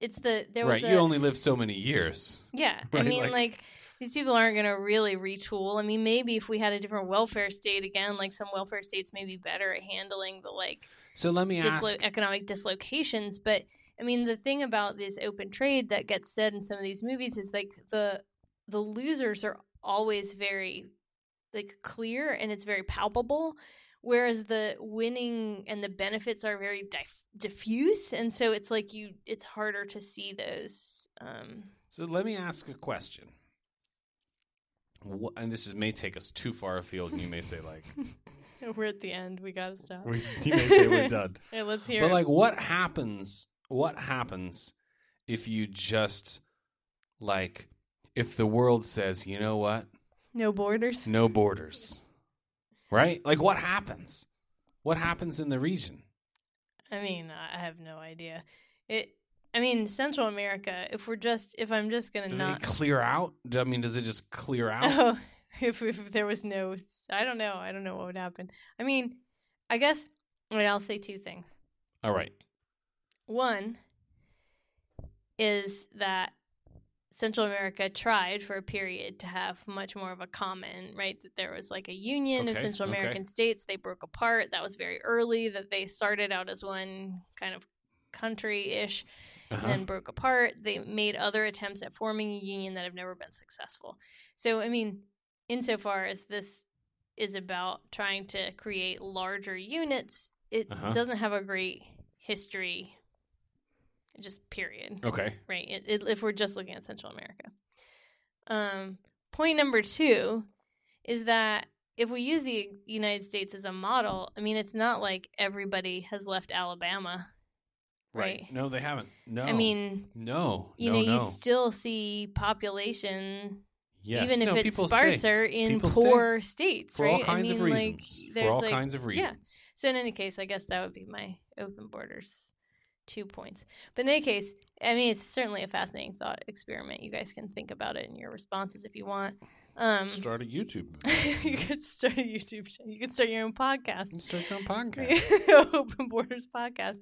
it's the there was right, a, you only live so many years. yeah. I mean, like- like, these people aren't going to really retool. I mean, maybe if we had a different welfare state again, like some welfare states may be better at handling the like So let me ask dislo- economic dislocations. But I mean, the thing about this open trade that gets said in some of these movies is like the the losers are always very like clear and it's very palpable, whereas the winning and the benefits are very dif- diffuse, and so it's like you it's harder to see those. Um, So let me ask a question. What, and this is, may take us too far afield, and you may say like, we're at the end. We gotta stop. we, you may say we're done. Hey, let's hear. But it. like, what happens? What happens if you just like if the world says, you know what, no borders. no borders, right? Like, what happens? What happens in the region? I mean, I have no idea. It. I mean, Central America. If we're just, if I'm just gonna Do not. clear out? I mean, does it just clear out? Oh, if if there was no, I don't know. I don't know what would happen. I mean, I guess. Wait, I'll say two things. All right. One is that Central America tried for a period to have much more of a common, right? That there was like a union of Okay, Central okay. American states. They broke apart. That was very early, that they started out as one kind of country ish Uh-huh. and then broke apart. They made other attempts at forming a union that have never been successful. So, I mean, insofar as this is about trying to create larger units, it Uh-huh. doesn't have a great history, just period. Okay. Right. It, it, if we're just looking at Central America. Um, point number two is that if we use the United States as a model, I mean, it's not like everybody has left Alabama. Right. Right. No, they haven't. No. I mean, no. you no, know, no. you still see population, yes. even if it's people stay. sparser in People stay. poor states, for right? all kinds I of reasons. Like, for all like, kinds of reasons. Yeah. So in any case, I guess that would be my open borders two points. But in any case, I mean, it's certainly a fascinating thought experiment. You guys can think about it in your responses if you want. Um, Start a YouTube. you could start a YouTube show. You could start your own podcast. Start your own podcast. open borders podcast.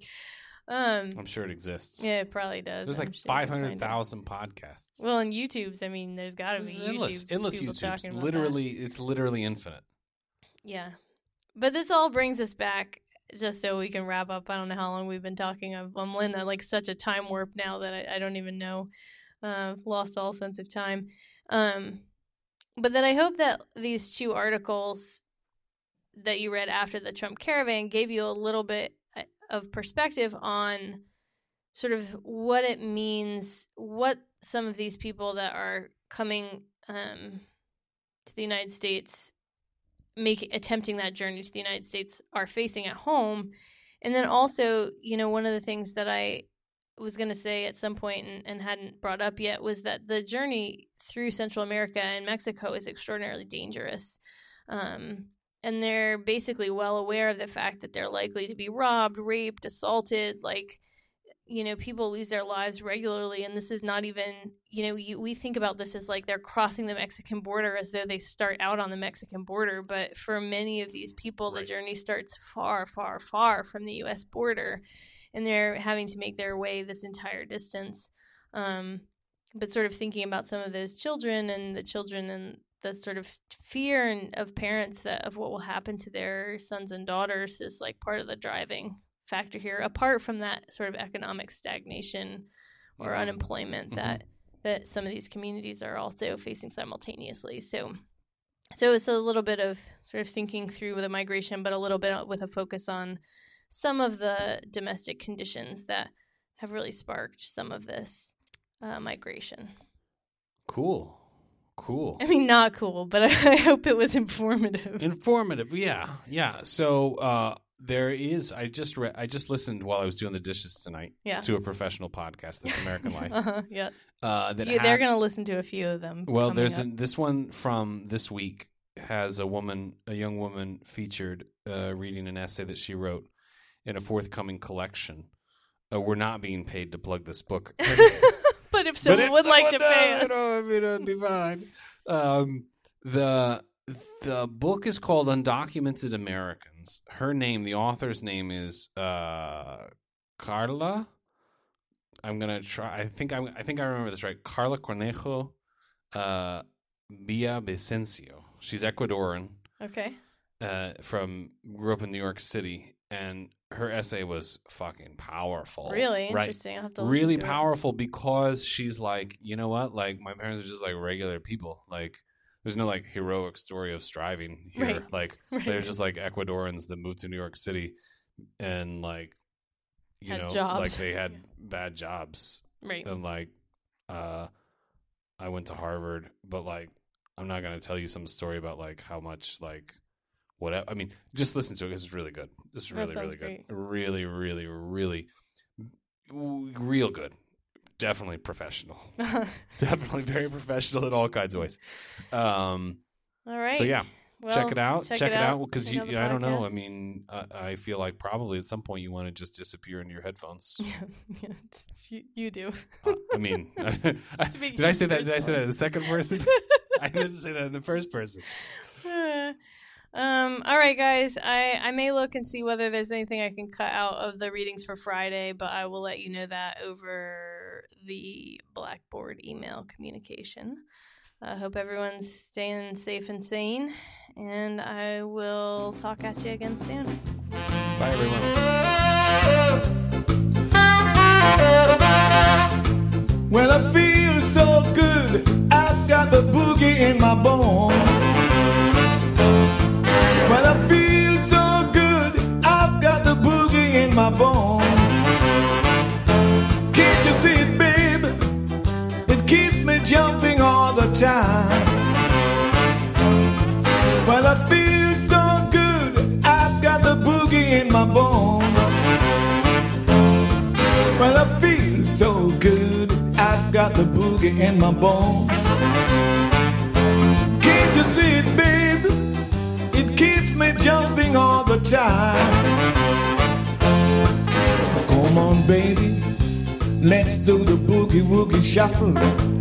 Um, I'm sure it exists. yeah, it probably does. There's I'm like sure five hundred thousand podcasts. Well, in YouTube's, I mean, there's got to be endless, YouTube's endless people YouTubes. about that. Literally, it's literally infinite. Yeah. But this all brings us back just so we can wrap up. I don't know how long we've been talking. I'm, I'm in like such a time warp now that I, I don't even know. Uh, lost all sense of time. Um, but then I hope that these two articles that you read after the Trump caravan gave you a little bit of perspective on sort of what it means, what some of these people that are coming um, to the United States make attempting that journey to the United States are facing at home. And then also, you know, one of the things that I was going to say at some point and, and hadn't brought up yet was that the journey through Central America and Mexico is extraordinarily dangerous. Um, and they're basically well aware of the fact that they're likely to be robbed, raped, assaulted, like you know people lose their lives regularly and this is not even you know you, we think about this as like they're crossing the mexican border as though they start out on the mexican border but for many of these people Right. the journey starts far far far from the us border and they're having to make their way this entire distance. Um, but sort of thinking about some of those children and the children and the sort of fear and of parents that of what will happen to their sons and daughters is like part of the driving factor here apart from that sort of economic stagnation or Mhm. unemployment Mhm. that that some of these communities are also facing simultaneously so so it's a little bit of sort of thinking through the migration but a little bit with a focus on some of the domestic conditions that have really sparked some of this uh, migration Cool. Cool. I mean, not cool, but I hope it was informative. Informative, yeah, yeah. So uh, there is. I just re- I just listened while I was doing the dishes tonight Yeah. to a professional podcast, This American Life. Uh-huh, yes. Uh, that You, they're going to listen to a few of them. Well, there's an, this one from this week has a woman, a young woman, featured uh, reading an essay that she wrote in a forthcoming collection. Uh, we're not being paid to plug this book, but if But someone if would like to pay us. you know, I mean, it'd be fine. Um, the the book is called Undocumented Americans. Her name, the author's name is uh, Karla. I'm gonna try. I think I'm, I think I remember this right. Karla Cornejo uh, Villavicencio. She's Ecuadorian Okay. uh, from grew up in New York City, and her essay was fucking powerful. Really right? interesting. I'll have to really to it. powerful because she's like, you know what? Like my parents are just like regular people. Like there's no like heroic story of striving here. Right. Like Right. they're just like Ecuadorians that moved to New York City and like you Had know jobs. like they had Yeah. bad jobs right. and like uh I went to Harvard, but like I'm not gonna tell you some story about like how much like whatever. I mean, just listen to it because it's really good. This is really really good. great. Really really really real good. Definitely professional. Definitely very professional in all kinds of ways. Um. All right. So yeah, Well, check it out. Check, it out because Check out I don't know. I mean, I, I feel like probably at some point you want to just disappear into your headphones. Yeah, yeah, it's- it's you, you do. Uh, I mean, did I say that? Did I say that in the second person? I didn't say that in the first person. Uh, um, all right, guys. I, I may look and see whether there's anything I can cut out of the readings for Friday, but I will let you know that over the Blackboard email communication. I hope everyone's staying safe and sane, and I will talk at you again soon. Bye, everyone. Well, I feel so good. I've got the boogie in my bones. Well, I feel so good. I've got the boogie in my bones. Can't you see it, babe? It keeps me jumping all the time. Well, I feel so good. I've got the boogie in my bones. Well, I feel so good. I've got the boogie in my bones. Let's do the boogie woogie shuffle.